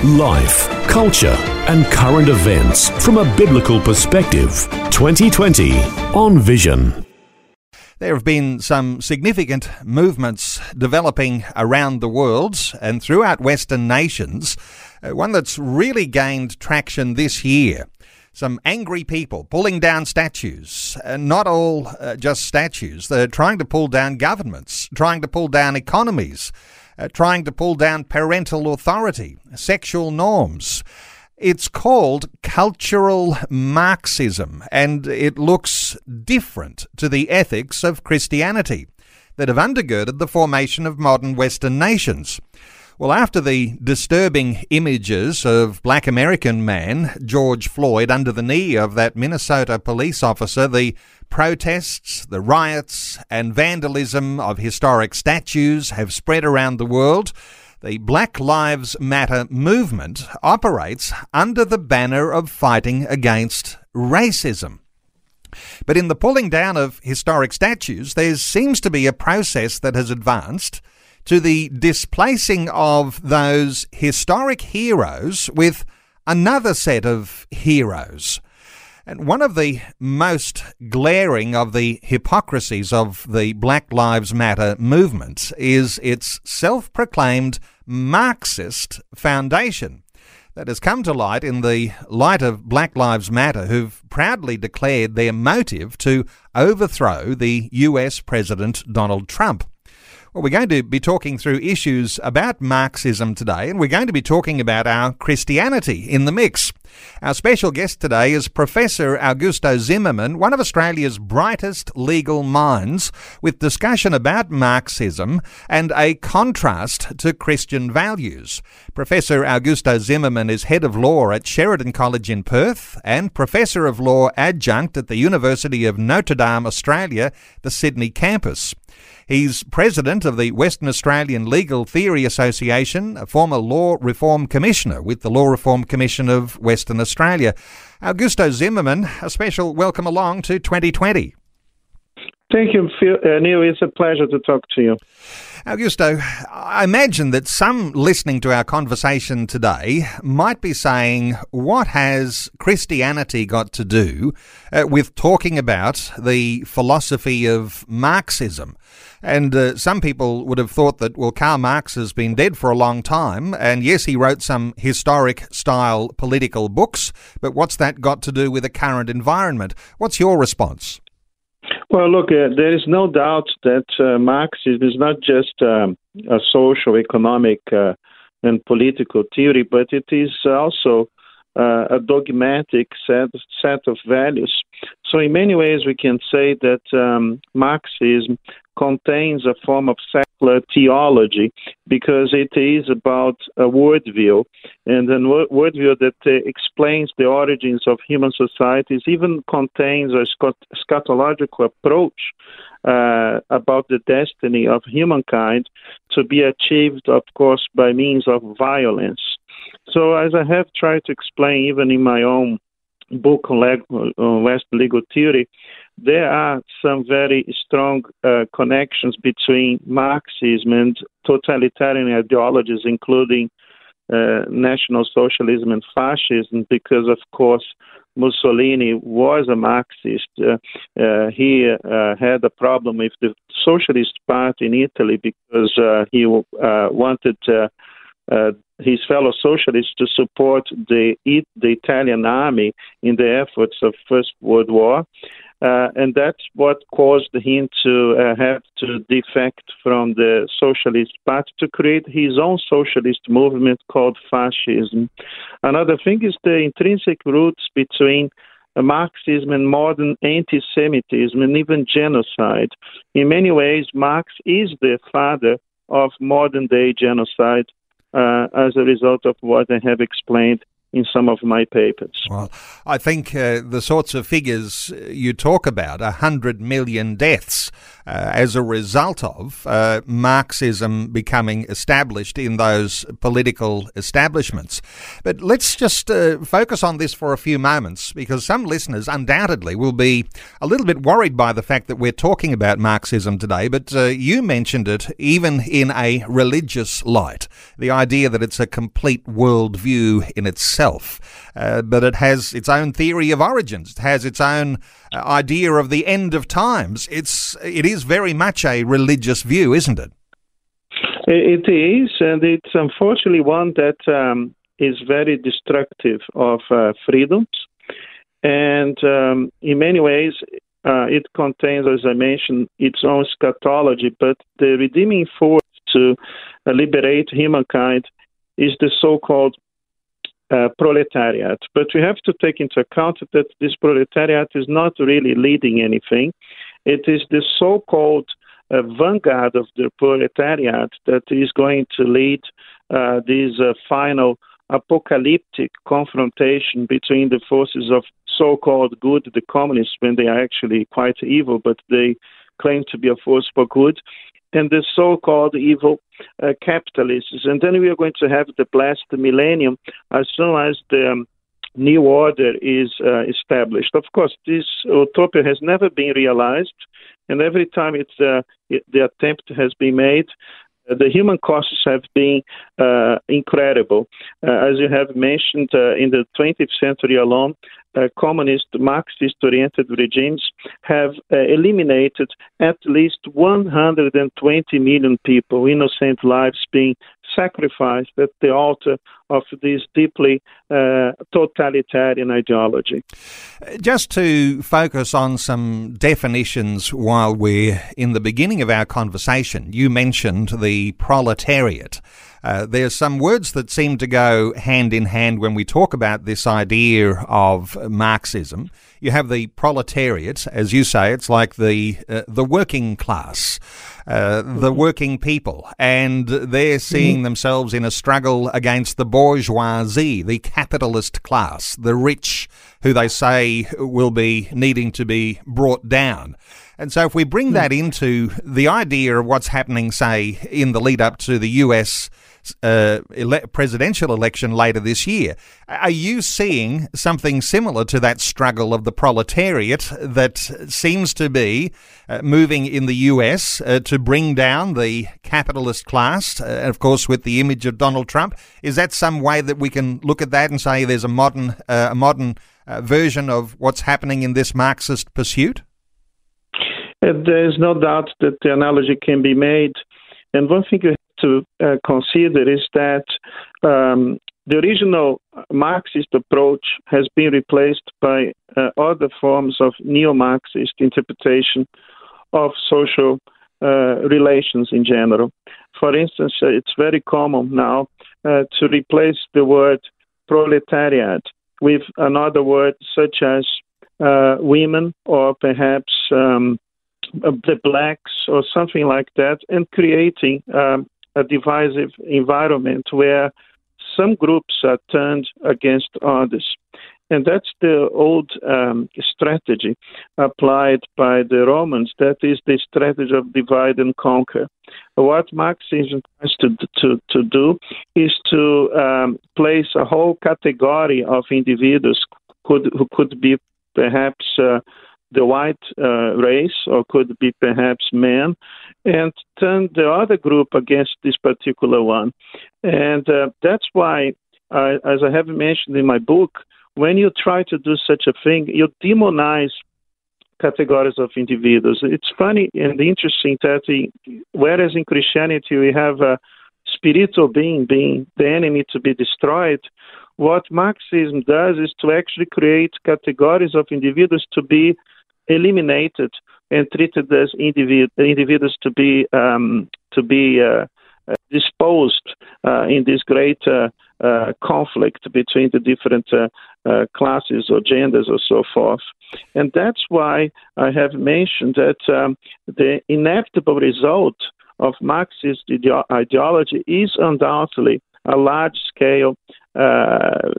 Life, culture, and current events from a biblical perspective. 2020 on Vision. There have been some significant movements developing around the world and throughout Western nations. Uh, one that's really gained traction this year. Some angry people pulling down statues. Uh, not all uh, just statues. They're trying to pull down governments, trying to pull down economies, uh, trying to pull down parental authority, sexual norms. It's called cultural Marxism, and it looks different to the ethics of Christianity that have undergirded the formation of modern Western nations. Well, after the disturbing images of black American man George Floyd under the knee of that Minnesota police officer, the protests, the riots, and vandalism of historic statues have spread around the world. The Black Lives Matter movement operates under the banner of fighting against racism. But in the pulling down of historic statues, there seems to be a process that has advanced to the displacing of those historic heroes with another set of heroes. And one of the most glaring of the hypocrisies of the Black Lives Matter movement is its self proclaimed Marxist foundation that has come to light in the light of Black Lives Matter, who've proudly declared their motive to overthrow the US President Donald Trump. Well, we're going to be talking through issues about Marxism today, and we're going to be talking about our Christianity in the mix. Our special guest today is Professor Augusto Zimmermann, one of Australia's brightest legal minds, with discussion about Marxism and a contrast to Christian values. Professor Augusto Zimmermann is head of law at Sheridan College in Perth and Professor of Law adjunct at the University of Notre Dame, Australia, the Sydney campus. He's president of the Western Australian Legal Theory Association, a former Law Reform Commissioner with the Law Reform Commission of Western Australia. Augusto Zimmermann, a special welcome along to 2020. Thank you, uh, Neil. It's a pleasure to talk to you. Augusto, I imagine that some listening to our conversation today might be saying, what has Christianity got to do uh, with talking about the philosophy of Marxism? And uh, some people would have thought that, well, Karl Marx has been dead for a long time, and yes, he wrote some historic style political books, but what's that got to do with the current environment? What's your response? Well, look, uh, there is no doubt that uh, Marxism is not just um, a social, economic, uh, and political theory, but it is also uh, a dogmatic set, set of values. So, in many ways, we can say that um, Marxism contains a form of secular theology because it is about a worldview and a worldview that uh, explains the origins of human societies, even contains a eschatological approach uh, about the destiny of humankind to be achieved, of course, by means of violence. So, as I have tried to explain, even in my own book on, West legal theory, there are some very strong uh, connections between Marxism and totalitarian ideologies, including uh, National Socialism and Fascism, because, of course, Mussolini was a Marxist. Uh, uh, he uh, had a problem with the Socialist Party in Italy because uh, he uh, wanted uh, his fellow socialists to support the the Italian army in the efforts of First World War. Uh, and that's what caused him to uh, have to defect from the Socialist Party to create his own socialist movement called fascism. Another thing is the intrinsic roots between Marxism and modern anti Semitism and even genocide. In many ways, Marx is the father of modern day genocide Uh, as a result of what I have explained in some of my papers. Well, I think uh, the sorts of figures you talk about, 100 million deaths uh, as a result of uh, Marxism becoming established in those political establishments. But let's just uh, focus on this for a few moments because some listeners undoubtedly will be a little bit worried by the fact that we're talking about Marxism today, but uh, you mentioned it even in a religious light. The idea that it's a complete worldview in itself, uh, but it has its own theory of origins. It has its own uh, idea of the end of times. It's it is very much a religious view, isn't it? It is, and it's unfortunately one that um, is very destructive of uh, freedoms. And um, in many ways, uh, it contains, as I mentioned, its own eschatology, but the redeeming force to uh, liberate humankind is the so called uh, proletariat. But we have to take into account that this proletariat is not really leading anything. It is the so called uh, vanguard of the proletariat that is going to lead uh, this uh, final apocalyptic confrontation between the forces of so called good, the communists, when they are actually quite evil, but they claim to be a force for good, and the so called evil uh, capitalists. And then we are going to have the blessed millennium as soon as the um, new order is uh, established. Of course, this utopia has never been realized, and every time it's, uh, it, the attempt has been made, the human costs have been uh, incredible. Uh, as you have mentioned, uh, in the 20th century alone, uh, communist, Marxist oriented regimes have uh, eliminated at least 120 million people, innocent lives being sacrificed at the altar of this deeply uh, totalitarian ideology. Just to focus on some definitions while we're in the beginning of our conversation, you mentioned the proletariat. Uh, there's some words that seem to go hand in hand when we talk about this idea of Marxism. You have the proletariat, as you say, it's like the uh, the working class, uh, the mm-hmm. working people, and they're seeing mm-hmm. themselves in a struggle against the bourgeoisie, the capitalist class, the rich, who they say will be needing to be brought down. And so, if we bring mm. that into the idea of what's happening, say, in the lead up to the US uh, ele- presidential election later this year. Are you seeing something similar to that struggle of the proletariat that seems to be uh, moving in the US uh, to bring down the capitalist class, uh, of course, with the image of Donald Trump? Is that some way that we can look at that and say there's a modern, uh, a modern uh, version of what's happening in this Marxist pursuit? There is no doubt that the analogy can be made. And one thing you to uh, consider is that um, the original Marxist approach has been replaced by uh, other forms of neo Marxist interpretation of social uh, relations in general. For instance, uh, it's very common now uh, to replace the word proletariat with another word such as uh, women or perhaps um, the blacks or something like that, and creating um, a divisive environment where some groups are turned against others. And that's the old um, strategy applied by the Romans. That is the strategy of divide and conquer. What Marxism tries to, to, to do is to um, place a whole category of individuals could, who could be perhaps uh, the white uh, race, or could be perhaps men, and turn the other group against this particular one. And uh, that's why, uh, as I have mentioned in my book, when you try to do such a thing, you demonize categories of individuals. It's funny and interesting that whereas in Christianity we have a spiritual being being the enemy to be destroyed, what Marxism does is to actually create categories of individuals to be eliminated and treated as individ- individuals to be um, to be uh, uh, disposed uh, in this great uh, uh, conflict between the different uh, classes or genders or so forth. And that's why I have mentioned that um, the inevitable result of Marxist ide- ideology is undoubtedly a large scale uh,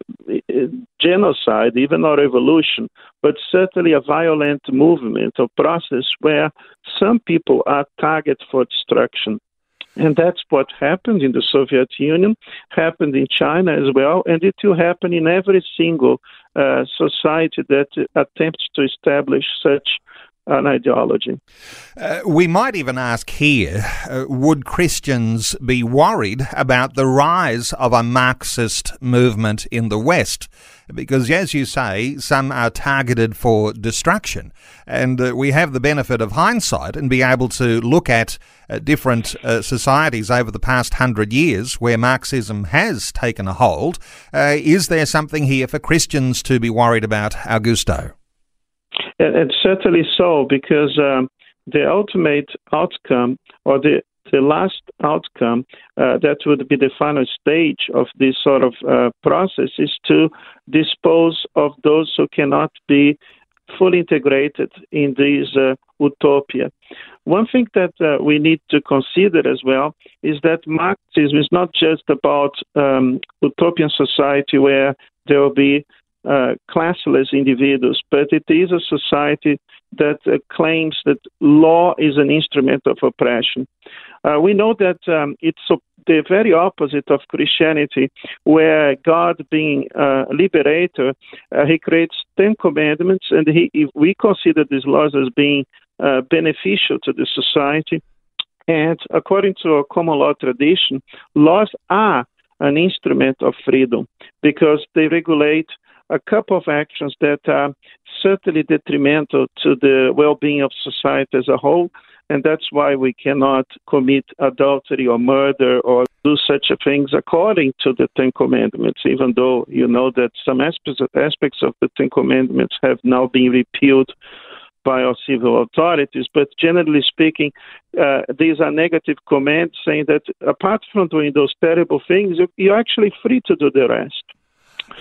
genocide, even not revolution, but certainly a violent movement or process where some people are target for destruction. And that's what happened in the Soviet Union, happened in China as well, and it will happen in every single uh, society that attempts to establish such an ideology. Uh, we might even ask here uh, would Christians be worried about the rise of a Marxist movement in the West? Because, as you say, some are targeted for destruction. And uh, we have the benefit of hindsight and be able to look at uh, different uh, societies over the past hundred years where Marxism has taken a hold. Uh, is there something here for Christians to be worried about, Augusto? And, certainly so, because um, the ultimate outcome or the the last outcome uh, that would be the final stage of this sort of uh, process is to dispose of those who cannot be fully integrated in this uh, utopia. One thing that uh, we need to consider as well is that Marxism is not just about um, utopian society where there will be uh, classless individuals, but it is a society that uh, claims that law is an instrument of oppression. Uh, we know that um, it's the very opposite of Christianity, where God, being a liberator, uh, he creates Ten Commandments, and he, we consider these laws as being uh, beneficial to the society. And according to our common law tradition, laws are an instrument of freedom because they regulate a couple of actions that are certainly detrimental to the well being of society as a whole. And that's why we cannot commit adultery or murder or do such things according to the Ten Commandments, even though you know that some aspects, of the Ten Commandments have now been repealed by our civil authorities. But generally speaking, uh, these are negative commands saying that apart from doing those terrible things, you're actually free to do the rest.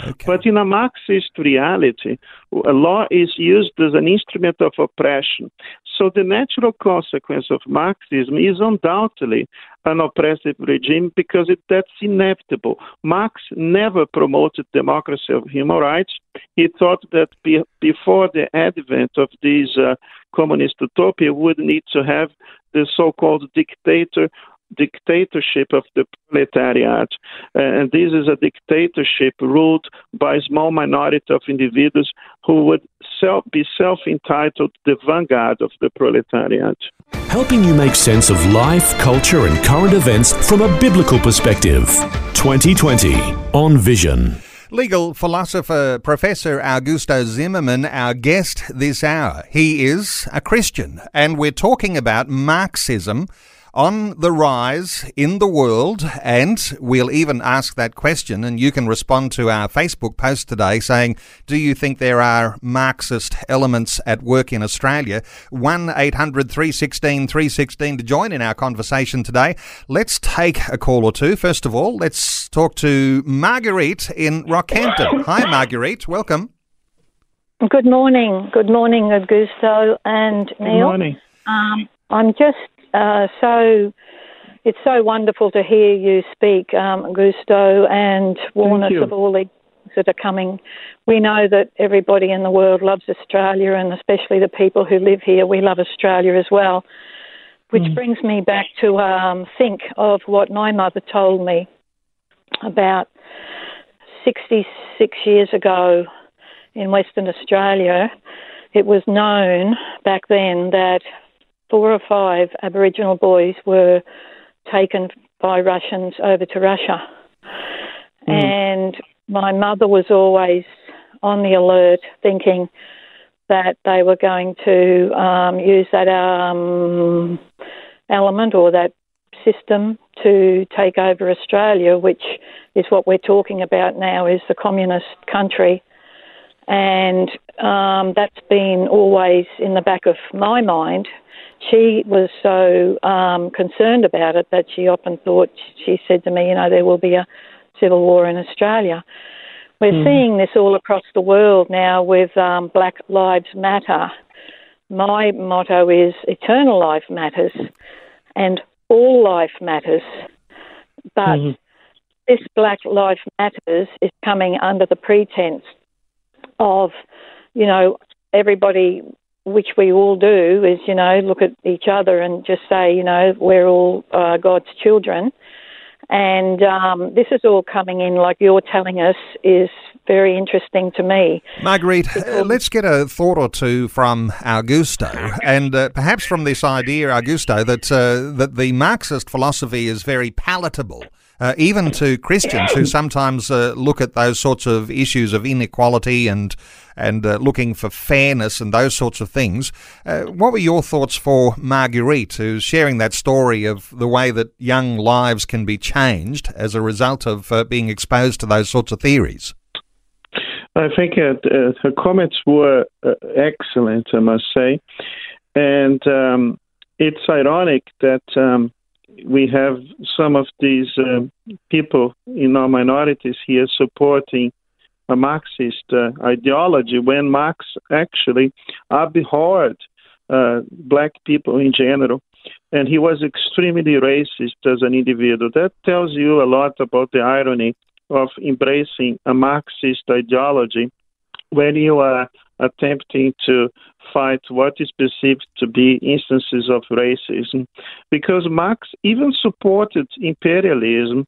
Okay. But in a Marxist reality, law is used as an instrument of oppression. So the natural consequence of Marxism is undoubtedly an oppressive regime because it, that's inevitable. Marx never promoted democracy of human rights. He thought that be, before the advent of this uh, communist utopia, we would need to have the so-called dictator dictatorship of the proletariat. Uh, and this is a dictatorship ruled by a small minority of individuals who would self, be self entitled the vanguard of the proletariat. Helping you make sense of life, culture, and current events from a biblical perspective. 2020 on Vision. Legal philosopher Professor Augusto Zimmermann, our guest this hour. He is a Christian, and we're talking about Marxism on the rise in the world, and we'll even ask that question, and you can respond to our Facebook post today saying, Do you think there are Marxist elements at work in Australia? 1 800 316 316 to join in our conversation today. Let's take a call or two. First of all, let's talk to Marguerite in Rockhampton. Hi, Marguerite. Welcome. Good morning. Good morning, Augusto and Neil. Good morning. Um, I'm just uh, so it's so wonderful to hear you speak, um, Gusto, and warn us of all the that are coming. We know that everybody in the world loves Australia, and especially the people who live here. We love Australia as well. Which mm. brings me back to um, think of what my mother told me about 66 years ago in Western Australia. It was known back then that four or five Aboriginal boys were taken by Russians over to Russia. Mm. And my mother was always on the alert, thinking that they were going to um, use that um, element or that system to take over Australia, which is what we're talking about now, is the communist country. And um, that's been always in the back of my mind she was so um, concerned about it that she often thought, she said to me, you know, there will be a civil war in Australia. We're mm. seeing this all across the world now with um, Black Lives Matter. My motto is eternal life matters and all life matters. But mm this Black Lives Matters is coming under the pretense of, you know, everybody, which we all do, is, you know, look at each other and just say, you know, we're all uh, God's children. And um, this is all coming in, like you're telling us, is very interesting to me. Marguerite, uh, let's get a thought or two from Augusto, and uh, perhaps from this idea, Augusto, that uh, that the Marxist philosophy is very palatable uh, even to Christians who sometimes uh, look at those sorts of issues of inequality and and uh, looking for fairness and those sorts of things. Uh, what were your thoughts for Marguerite, who's sharing that story of the way that young lives can be changed as a result of uh, being exposed to those sorts of theories? I think uh, her comments were excellent, I must say. And um, it's ironic that um, we have some of these uh, people in our minorities here supporting a Marxist uh, ideology when Marx actually abhorred uh, black people in general. And he was extremely racist as an individual. That tells you a lot about the irony of embracing a Marxist ideology when you are attempting to fight what is perceived to be instances of racism, because Marx even supported imperialism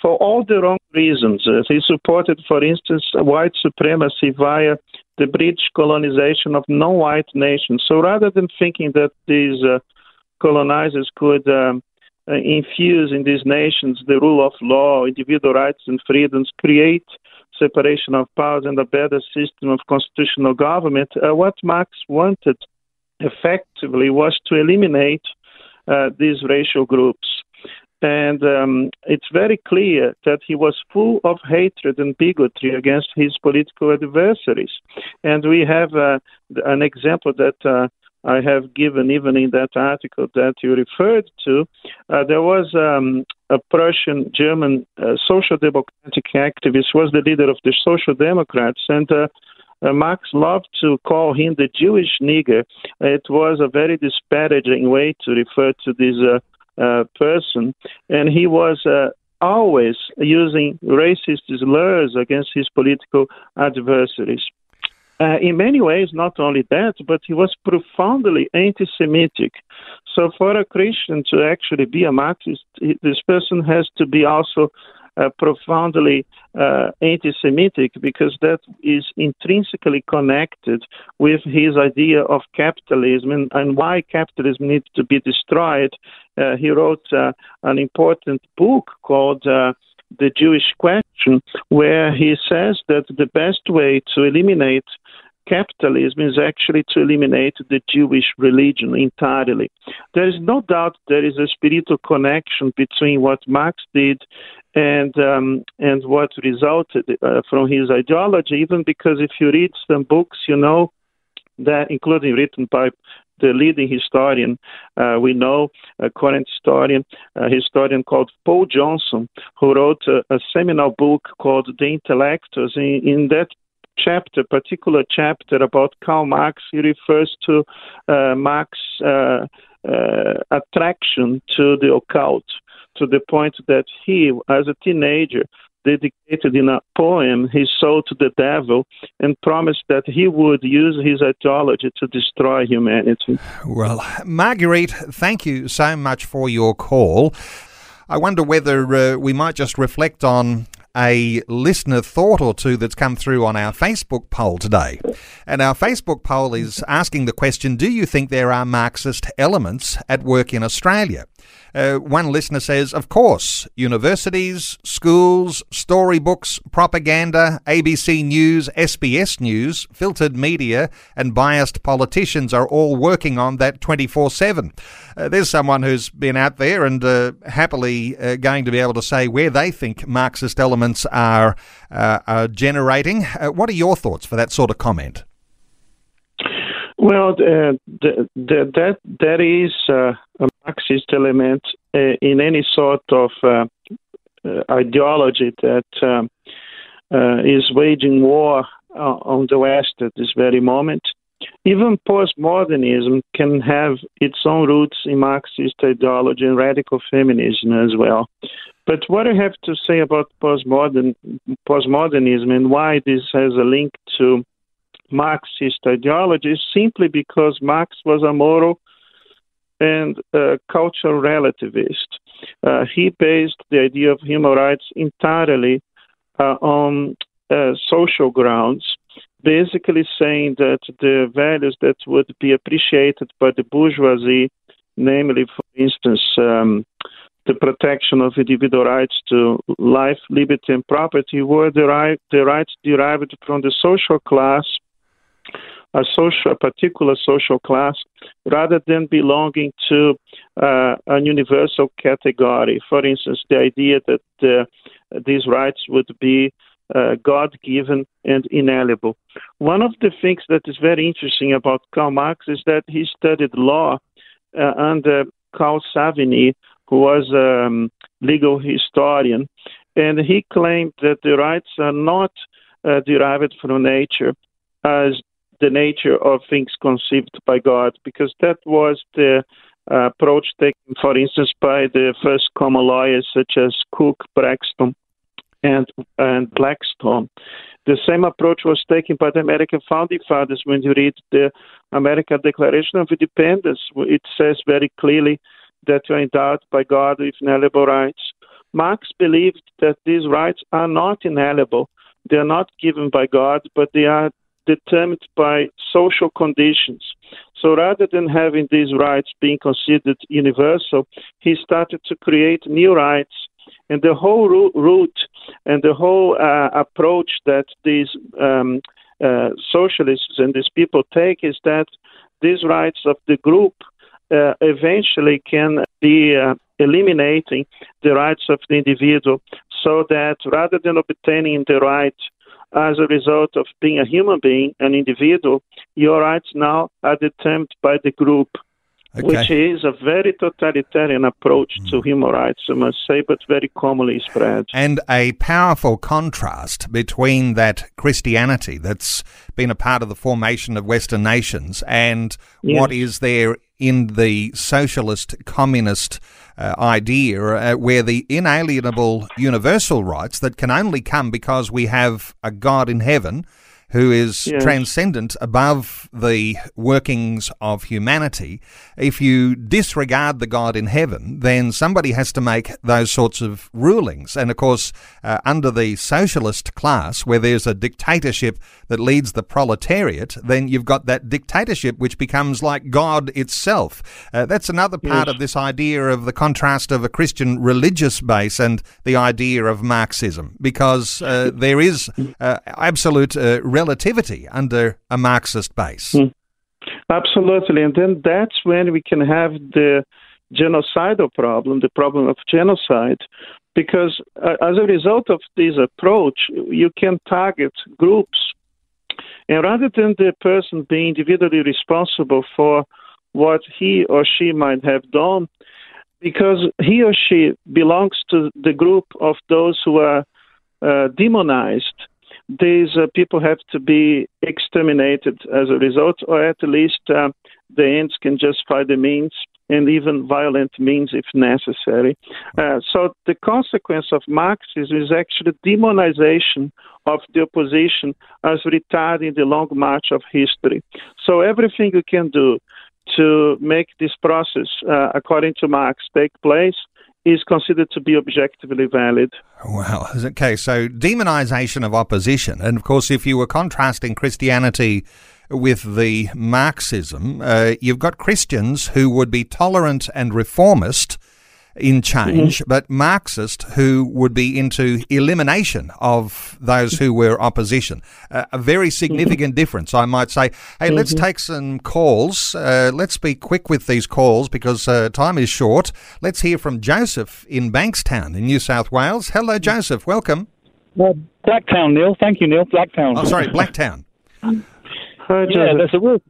for all the wrong reasons. Uh, he supported, for instance, white supremacy via the British colonization of non white nations. So rather than thinking that these uh, colonizers could um, uh, infuse in these nations the rule of law, individual rights and freedoms, create separation of powers and a better system of constitutional government, uh, what Marx wanted effectively was to eliminate uh, these racial groups. And um, it's very clear that he was full of hatred and bigotry against his political adversaries. And we have uh, an example that uh, I have given even in that article that you referred to. Uh, there was um, a Prussian German uh, social democratic activist, was the leader of the Social Democrats, and uh, uh, Marx loved to call him the Jewish nigger. It was a very disparaging way to refer to this uh, uh, person, and he was always using racist slurs against his political adversaries. Uh, in many ways, not only that, but he was profoundly anti Semitic. So, for a Christian to actually be a Marxist, this person has to be also uh, profoundly uh, anti Semitic because that is intrinsically connected with his idea of capitalism and, and why capitalism needs to be destroyed. Uh, he wrote uh, an important book called uh, The Jewish Question, where he says that the best way to eliminate capitalism is actually to eliminate the Jewish religion entirely. There is no doubt there is a spiritual connection between what Marx did and um, and what resulted uh, from his ideology. Even because if you read some books, you know that, including written by the leading historian uh, we know, a current historian, a historian called Paul Johnson, who wrote a, a seminal book called The Intellectuals. In, in that chapter, particular chapter about Karl Marx, he refers to uh, Marx's uh, uh, attraction to the occult, to the point that he, as a teenager, dedicated in a poem his soul to the devil and promised that he would use his ideology to destroy humanity. Well, Marguerite, thank you so much for your call. I wonder whether uh, we might just reflect on a listener thought or two that's come through on our Facebook poll today. And our Facebook poll is asking the question Do you think there are Marxist elements at work in Australia? Uh, one listener says, of course, universities, schools, storybooks, propaganda, ABC News, SBS News, filtered media, and biased politicians are all working on that 24 7. Uh, there's someone who's been out there and uh, happily uh, going to be able to say where they think Marxist elements are, uh, are generating. Uh, what are your thoughts for that sort of comment? Well, uh, the, the, that that is uh, a Marxist element uh, in any sort of uh, ideology that um, is waging war on the West at this very moment. Even postmodernism can have its own roots in Marxist ideology and radical feminism as well. But what I have to say about postmodern postmodernism and why this has a link to Marxist ideology is simply because Marx was a moral and uh, cultural relativist. Uh, he based the idea of human rights entirely uh, on uh, social grounds, basically saying that the values that would be appreciated by the bourgeoisie, namely, for instance, um, the protection of individual rights to life, liberty, and property, were derived, the rights derived from the social class a social, a particular social class, rather than belonging to uh, a universal category. For instance, the idea that uh, these rights would be uh, God given and inalienable. One of the things that is very interesting about Karl Marx is that he studied law uh, under Carl Savigny, who was a um, legal historian, and he claimed that the rights are not uh, derived from nature as the nature of things conceived by God, because that was the uh, approach taken, for instance, by the first common lawyers such as Coke, Bracton, and and Blackstone. The same approach was taken by the American founding fathers. When you read the American Declaration of Independence, it says very clearly that were endowed by God with inalienable rights. Marx believed that these rights are not inalienable. They are not given by God, but they are determined by social conditions. So rather than having these rights being considered universal, he started to create new rights. And the whole route and the whole uh, approach that these um, uh, socialists and these people take is that these rights of the group uh, eventually can be uh, eliminating the rights of the individual so that rather than obtaining the right as a result of being a human being, an individual, your rights now are determined by the group. Okay. Which is a very totalitarian approach mm. to human rights, I must say, but very commonly spread. And a powerful contrast between that Christianity that's been a part of the formation of Western nations and yes. what is there in the socialist communist uh, idea uh, where the inalienable universal rights that can only come because we have a God in heaven who is yes. transcendent above the workings of humanity. If you disregard the God in heaven, then somebody has to make those sorts of rulings. And of course, uh, under the socialist class, where there's a dictatorship that leads the proletariat, then you've got that dictatorship which becomes like God itself. Uh, that's another part yes. of this idea of the contrast of a Christian religious base and the idea of Marxism, because uh, there is uh, absolute uh, relativity under a Marxist base. Mm. Absolutely. And then that's when we can have the genocidal problem, the problem of genocide, because uh, as a result of this approach, you can target groups. And rather than the person being individually responsible for what he or she might have done, because he or she belongs to the group of those who are uh, demonized, these uh, people have to be exterminated as a result, or at least uh, the ends can justify the means, and even violent means if necessary. Uh, so the consequence of Marxism is actually demonization of the opposition as retarding the long march of history. So everything you can do to make this process, uh, according to Marx, take place is considered to be objectively valid. Wow. Okay, so demonization of opposition. And of course, if you were contrasting Christianity with the Marxism, uh, you've got Christians who would be tolerant and reformist in change, mm-hmm. but Marxist who would be into elimination of those who were opposition. Uh, a very mm-hmm. significant mm-hmm. difference, I might say. Hey, mm-hmm. let's take some calls. Uh, let's be quick with these calls because uh, time is short. Let's hear from Joseph in Bankstown in New South Wales. Hello, Joseph. Welcome. Well, Blacktown, Neil. Thank you, Neil. Blacktown. Oh, sorry, Blacktown. Hi, yeah, there's a real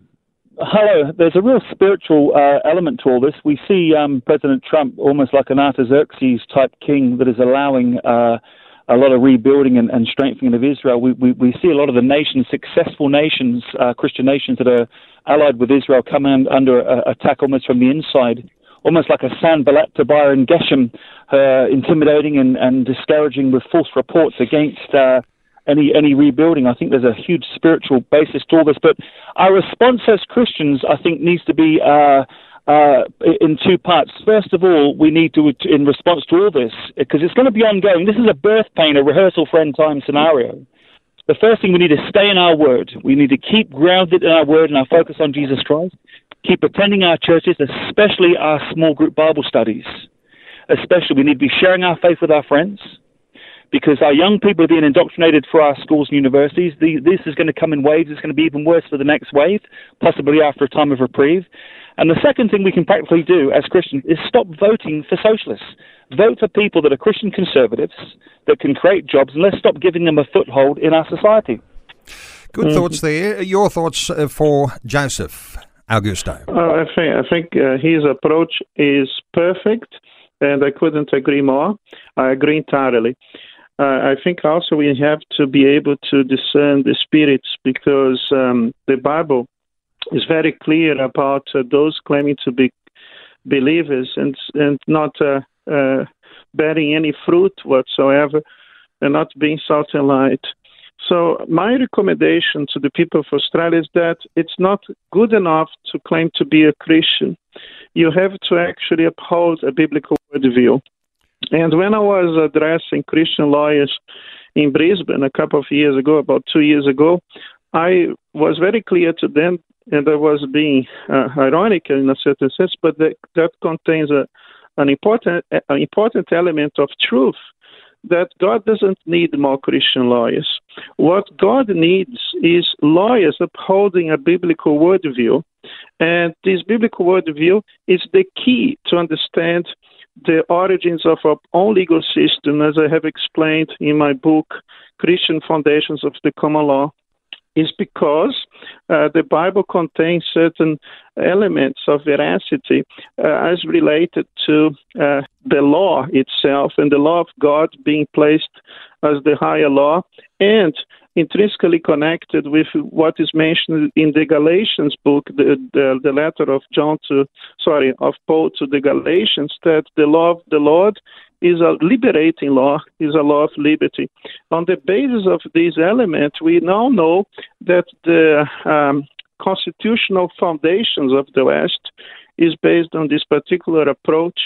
Hello. There's a real spiritual uh, element to all this. We see um, President Trump almost like an Artaxerxes type king that is allowing uh, a lot of rebuilding and, and, strengthening of Israel. We, we, we, see a lot of the nations, successful nations, uh, Christian nations that are allied with Israel, coming under uh, attack almost from the inside. almost like a Sanballat, Tobiah, and Geshem, uh, intimidating and, and discouraging with false reports against uh, any any rebuilding. I think there's a huge spiritual basis to all this. But our response as Christians, I think, needs to be. Uh, uh, in two parts. First of all, we need to, in response to all this, because it's going to be ongoing. This is a birth pain, a rehearsal for end time scenario. The first thing we need to stay in our word. We need to keep grounded in our word and our focus on Jesus Christ. Keep attending our churches, especially our small group Bible studies. Especially, we need to be sharing our faith with our friends because our young people are being indoctrinated for our schools and universities. The, this is going to come in waves. It's going to be even worse for the next wave, possibly after a time of reprieve. And the second thing we can practically do as Christians is stop voting for socialists. Vote for people that are Christian conservatives that can create jobs, and let's stop giving them a foothold in our society. Good mm. thoughts there. Your thoughts uh, for Joseph Augusto? Uh, I think I think uh, his approach is perfect, and I couldn't agree more. I agree entirely uh, I think also we have to be able to discern the spirits because um, the Bible is very clear about uh, those claiming to be believers and and not uh, uh, bearing any fruit whatsoever and not being salt and light. So my recommendation to the people of Australia is that it's not good enough to claim to be a Christian. You have to actually uphold a biblical worldview. And when I was addressing Christian lawyers in Brisbane a couple of years ago, about two years ago, I was very clear to them, and I was being uh, ironic in a certain sense, but that, that contains a, an important an important element of truth that God doesn't need more Christian lawyers. What God needs is lawyers upholding a biblical worldview, and this biblical worldview is the key to understand the origins of our own legal system, as I have explained in my book, Christian Foundations of the Common Law, is because uh, the Bible contains certain elements of veracity uh, as related to uh, the law itself and the law of God being placed as the higher law and intrinsically connected with what is mentioned in the Galatians book, the, the, the letter of John to, sorry, of Paul to the Galatians, that the law of the Lord is a liberating law, is a law of liberty. On the basis of these elements, we now know that the um, constitutional foundations of the West is based on this particular approach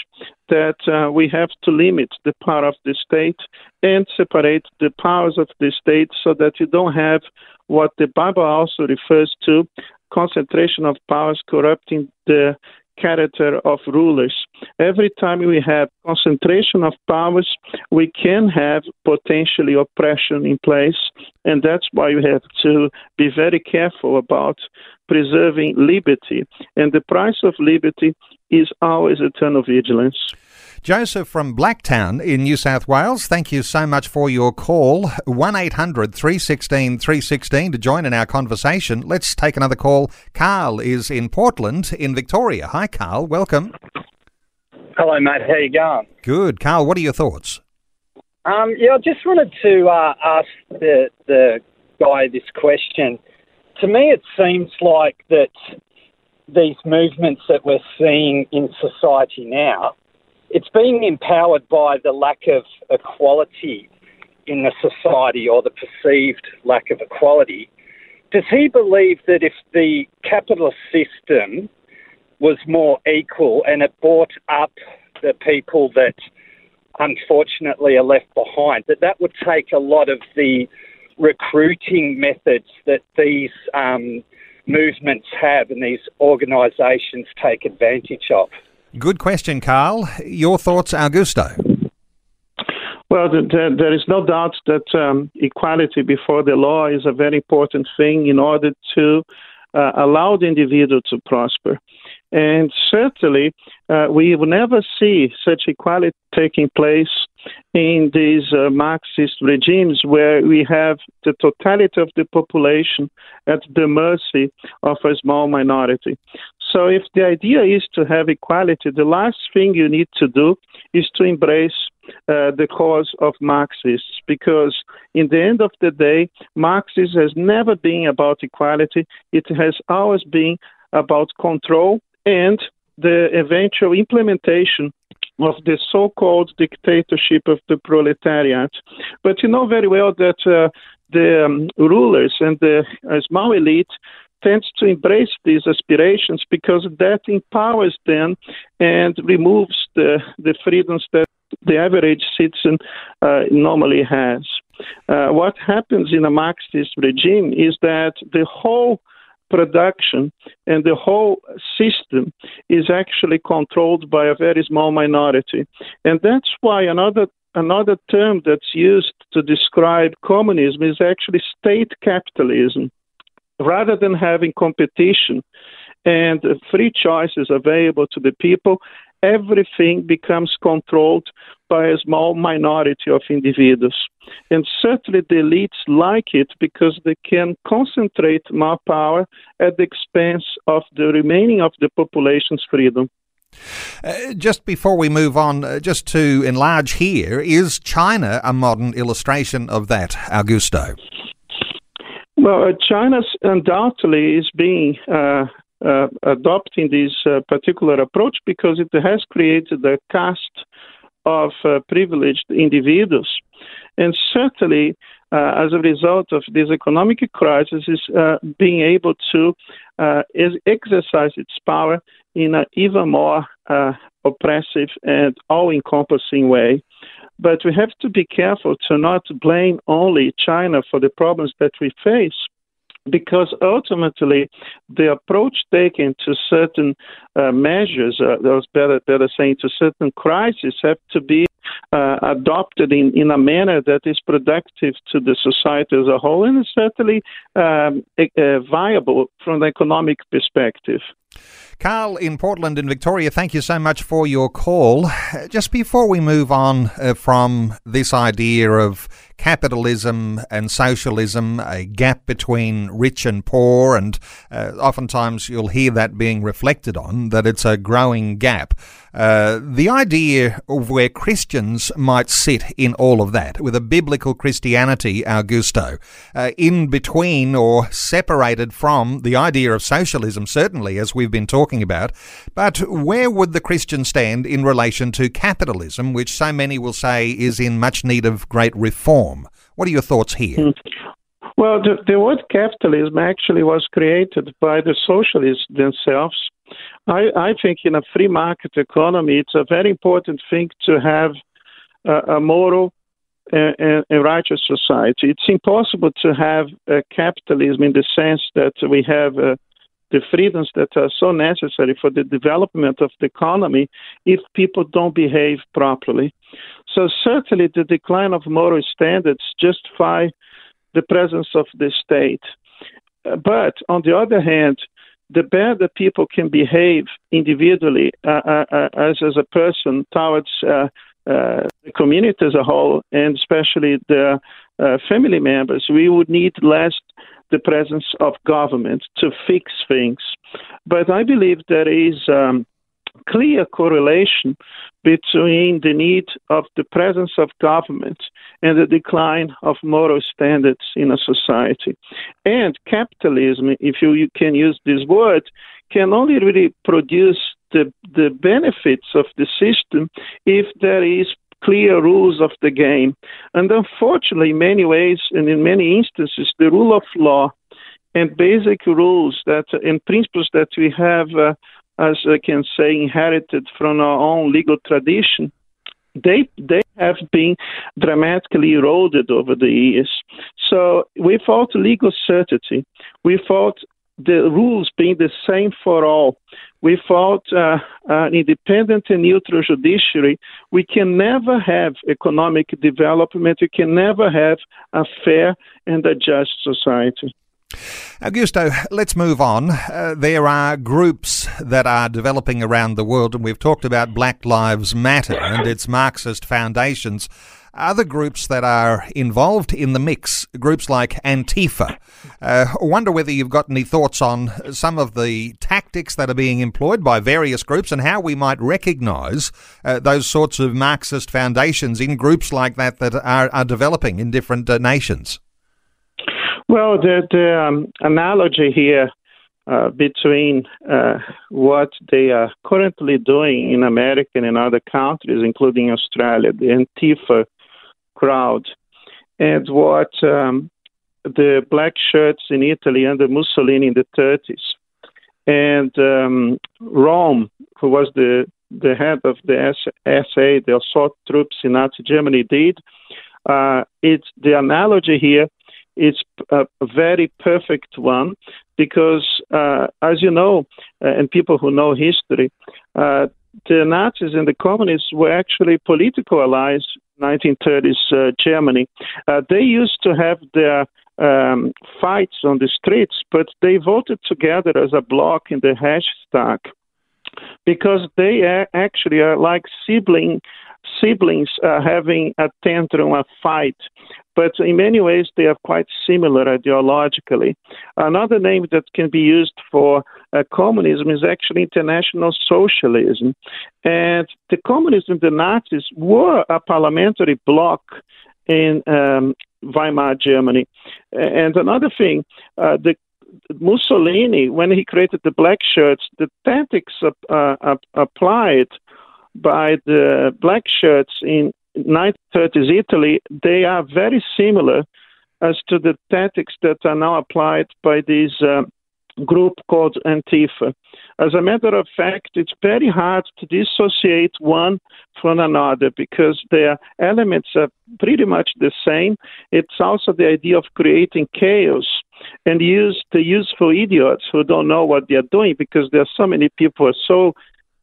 that uh, we have to limit the power of the state and separate the powers of the state so that you don't have what the Bible also refers to concentration of powers corrupting the character of rulers. Every time we have concentration of powers, we can have potentially oppression in place, and that's why we have to be very careful about preserving liberty. And the price of liberty is always eternal vigilance. Joseph from Blacktown in New South Wales, thank you so much for your call. 1 800 316 316 to join in our conversation. Let's take another call. Carl is in Portland in Victoria. Hi, Carl. Welcome. Hello, mate. How you going? Good. Carl, what are your thoughts? Um, yeah, I just wanted to uh, ask the, the guy this question. To me, it seems like that these movements that we're seeing in society now it's being empowered by the lack of equality in the society or the perceived lack of equality. Does he believe that if the capitalist system was more equal and it brought up the people that unfortunately are left behind, that that would take a lot of the recruiting methods that these um, movements have and these organisations take advantage of? Good question, Carl. Your thoughts, Augusto? Well, there is no doubt that um, equality before the law is a very important thing in order to uh, allow the individual to prosper. And certainly, uh, we will never see such equality taking place in these uh, Marxist regimes where we have the totality of the population at the mercy of a small minority. So, if the idea is to have equality, the last thing you need to do is to embrace uh, the cause of Marxists, because in the end of the day, Marxism has never been about equality. It has always been about control and the eventual implementation of the so-called dictatorship of the proletariat. But you know very well that uh, the um, rulers and the uh, small elite tends to embrace these aspirations because that empowers them and removes the, the freedoms that the average citizen uh, normally has. Uh, what happens in a Marxist regime is that the whole production and the whole system is actually controlled by a very small minority. And that's why another another term that's used to describe communism is actually state capitalism. Rather than having competition and free choices available to the people, everything becomes controlled by a small minority of individuals. And certainly the elites like it because they can concentrate more power at the expense of the remaining of the population's freedom. Uh, just before we move on, uh, just to enlarge here, is China a modern illustration of that, Augusto? Well, uh, China undoubtedly is being uh, uh, adopting this uh, particular approach because it has created a caste of uh, privileged individuals. And certainly, uh, as a result of this economic crisis, is uh, being able to uh, exercise its power in an even more oppressive and all encompassing way. But we have to be careful to not blame only China for the problems that we face because ultimately the approach taken to certain uh, measures, uh, those better, better saying to certain crises, have to be uh, adopted in, in a manner that is productive to the society as a whole and is certainly um, viable from the economic perspective. Carl in Portland in Victoria, thank you so much for your call. Just before we move on uh, from this idea of capitalism and socialism, a gap between rich and poor, and uh, oftentimes you'll hear that being reflected on, that it's a growing gap. Uh, the idea of where Christians might sit in all of that, with a biblical Christianity, Augusto, uh, in between or separated from the idea of socialism, certainly, as we've been talking about. But where would the Christian stand in relation to capitalism, which so many will say is in much need of great reform? What are your thoughts here? Hmm. Well, the, the word capitalism actually was created by the socialists themselves I, I think in a free market economy, it's a very important thing to have a, a moral and, and, righteous society. It's impossible to have a capitalism in the sense that we have uh, the freedoms that are so necessary for the development of the economy if people don't behave properly. So certainly the decline of moral standards justify the presence of the state. But on the other hand, the better people can behave individually uh, uh, uh, as, as a person towards uh, uh, the community as a whole, and especially the uh, family members, we would need less the presence of government to fix things. But I believe there is um, clear correlation between the need of the presence of government and the decline of moral standards in a society. And capitalism, if you, you can use this word, can only really produce the, the benefits of the system if there is clear rules of the game. And unfortunately, in many ways and in many instances, the rule of law and basic rules that and principles that we have uh, as I can say, inherited from our own legal tradition, they they have been dramatically eroded over the years. So without legal certainty, without the rules being the same for all, without uh, an independent and neutral judiciary, we can never have economic development. We can never have a fair and a just society. Augusto, let's move on. Uh, there are groups that are developing around the world, and we've talked about Black Lives Matter and its Marxist foundations. Other groups that are involved in the mix, groups like Antifa. Uh, I wonder whether you've got any thoughts on some of the tactics that are being employed by various groups and how we might recognise uh, those sorts of Marxist foundations in groups like that that are, are developing in different uh, nations. Well, the, the um, analogy here uh, between uh, what they are currently doing in America and in other countries, including Australia, the Antifa crowd, and what um, the black shirts in Italy under Mussolini in the 30s, and um, Röhm, who was the the head of the SA, the assault troops in Nazi Germany, did. Uh, it's the analogy here is a very perfect one because, uh, as you know, uh, and people who know history, uh, the Nazis and the communists were actually political allies. 1930s uh, Germany. Uh, they used to have their um, fights on the streets, but they voted together as a bloc in the Reichstag because they are actually are like sibling siblings uh, having a tantrum, a fight. But in many ways, they are quite similar ideologically. Another name that can be used for uh, communism is actually international socialism. And the communists and the Nazis were a parliamentary bloc in um, Weimar Germany. And another thing, uh, the Mussolini, when he created the black shirts, the tactics uh, applied by the black shirts in 1930s Italy, they are very similar as to the tactics that are now applied by this uh, group called Antifa. As a matter of fact, it's very hard to dissociate one from another because their elements are pretty much the same. It's also the idea of creating chaos and use the useful idiots who don't know what they're doing because there are so many people who are so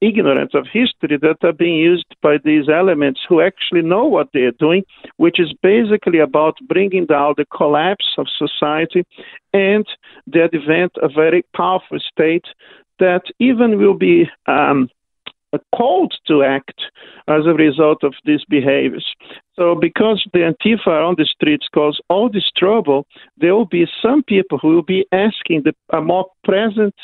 ignorant of history that are being used by these elements who actually know what they're doing, which is basically about bringing down the collapse of society and the advent of a very powerful state that even will be um, called to act as a result of these behaviors. So, because the Antifa are on the streets cause all this trouble, there will be some people who will be asking the, a more present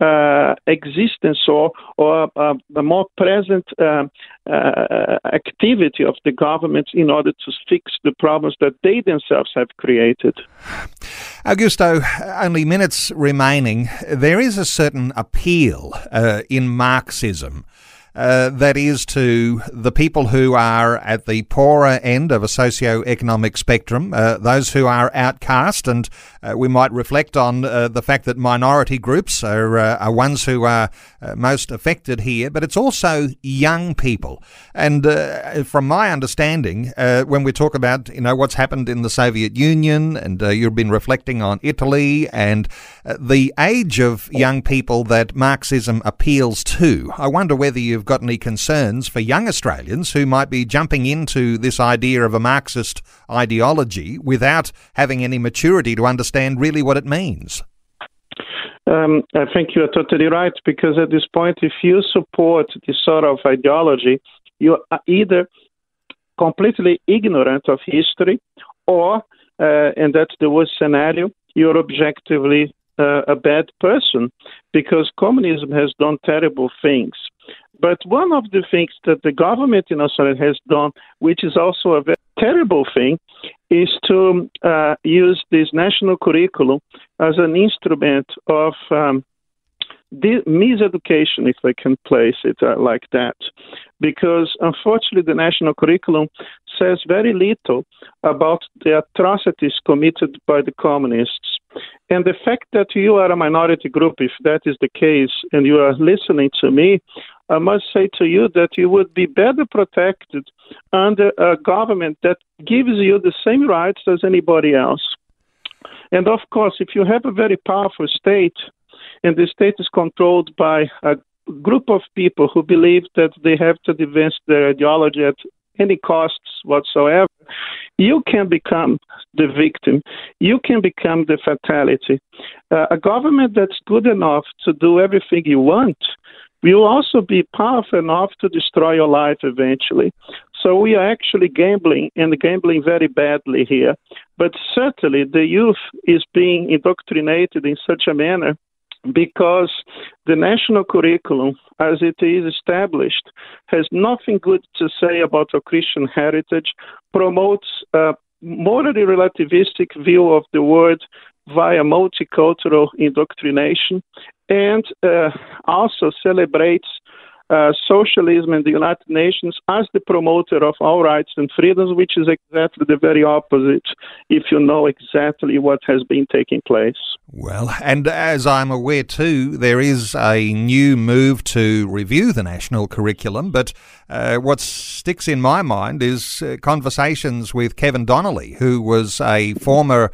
uh, existence or, or a, a more present uh, uh, activity of the government in order to fix the problems that they themselves have created. Augusto, only minutes remaining. There is a certain appeal uh, in Marxism uh, that is to the people who are at the poorer end of a socio-economic spectrum, uh, those who are outcast, and uh, we might reflect on uh, the fact that minority groups are, uh, are ones who are most affected here, but it's also young people. And from my understanding, when we talk about you know what's happened in the Soviet Union, and you've been reflecting on Italy and the age of young people that Marxism appeals to, I wonder whether you've you've got any concerns for young Australians who might be jumping into this idea of a Marxist ideology without having any maturity to understand really what it means. Um, I think you are totally right because at this point, if you support this sort of ideology, you are either completely ignorant of history or, uh, and that's the worst scenario, you're objectively uh, a bad person because communism has done terrible things. But one of the things that the government in Australia has done, which is also a very terrible thing, is to uh, use this national curriculum as an instrument of um, miseducation, if I can place it uh, like that. Because unfortunately, the national curriculum says very little about the atrocities committed by the communists. And the fact that you are a minority group, if that is the case, and you are listening to me, I must say to you that you would be better protected under a government that gives you the same rights as anybody else. And of course, if you have a very powerful state, and the state is controlled by a group of people who believe that they have to advance their ideology at any costs whatsoever, you can become the victim. You can become the fatality. Uh, a government that's good enough to do everything you want will also be powerful enough to destroy your life eventually. So we are actually gambling and gambling very badly here. But certainly the youth is being indoctrinated in such a manner because the national curriculum, as it is established, has nothing good to say about our Christian heritage, promotes a morally relativistic view of the world, via multicultural indoctrination and uh, also celebrates uh, socialism in the United Nations as the promoter of our rights and freedoms, which is exactly the very opposite if you know exactly what has been taking place. Well, and as I'm aware too, there is a new move to review the national curriculum, but uh, what sticks in my mind is uh, conversations with Kevin Donnelly, who was a former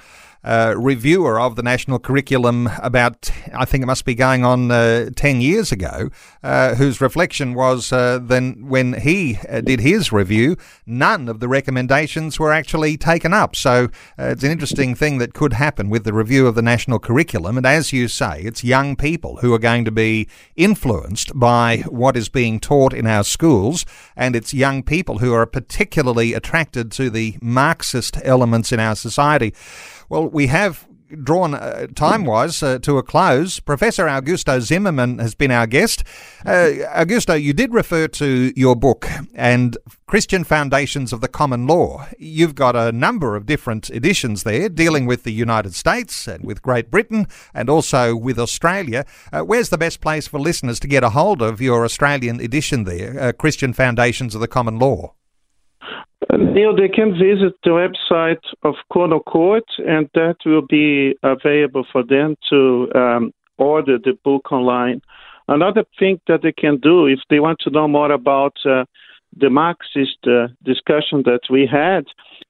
uh, reviewer of the national curriculum about, I think it must be going on uh, 10 years ago, uh, whose reflection was uh, then when he uh, did his review, none of the recommendations were actually taken up. So it's an interesting thing that could happen with the review of the national curriculum. And as you say, it's young people who are going to be influenced by what is being taught in our schools, and it's young people who are particularly attracted to the Marxist elements in our society. Well, we have drawn uh, time wise uh, to a close. Professor Augusto Zimmermann has been our guest. Uh, Augusto, you did refer to your book and Christian Foundations of the Common Law. You've got a number of different editions there dealing with the United States and with Great Britain and also with Australia. Uh, where's the best place for listeners to get a hold of your Australian edition there, uh, Christian Foundations of the Common Law? Neil, they can visit the website of Connor Court, and that will be available for them to um, order the book online. Another thing that they can do, if they want to know more about uh, the Marxist uh, discussion that we had,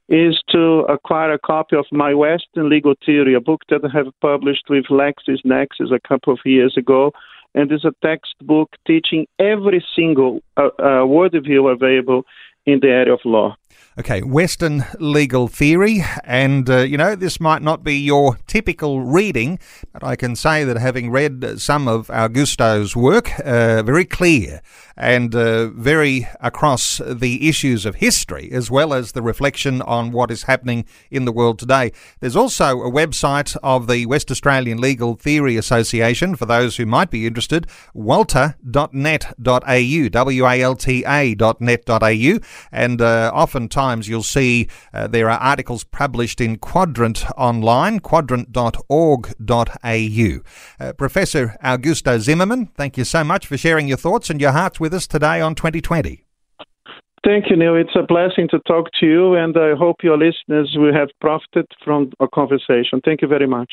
is to acquire a copy of My Western Legal Theory, a book that I have published with LexisNexis a couple of years ago. And is a textbook teaching every single uh, uh, worldview available in the area of law. Okay, Western legal theory, and uh, you know, this might not be your typical reading, but I can say that having read some of Augusto's work, uh, very clear and uh, very across the issues of history as well as the reflection on what is happening in the world today. There's also a website of the West Australian Legal Theory Association for those who might be interested, walta.net.au, W-A-L-T-A.net.au, and uh, oftentimes you'll see uh, there are articles published in Quadrant online, quadrant.org.au. Uh, Professor Augusto Zimmermann, thank you so much for sharing your thoughts and your hearts with us today on 2020. Thank you, Neil. It's a blessing to talk to you, and I hope your listeners will have profited from our conversation. Thank you very much.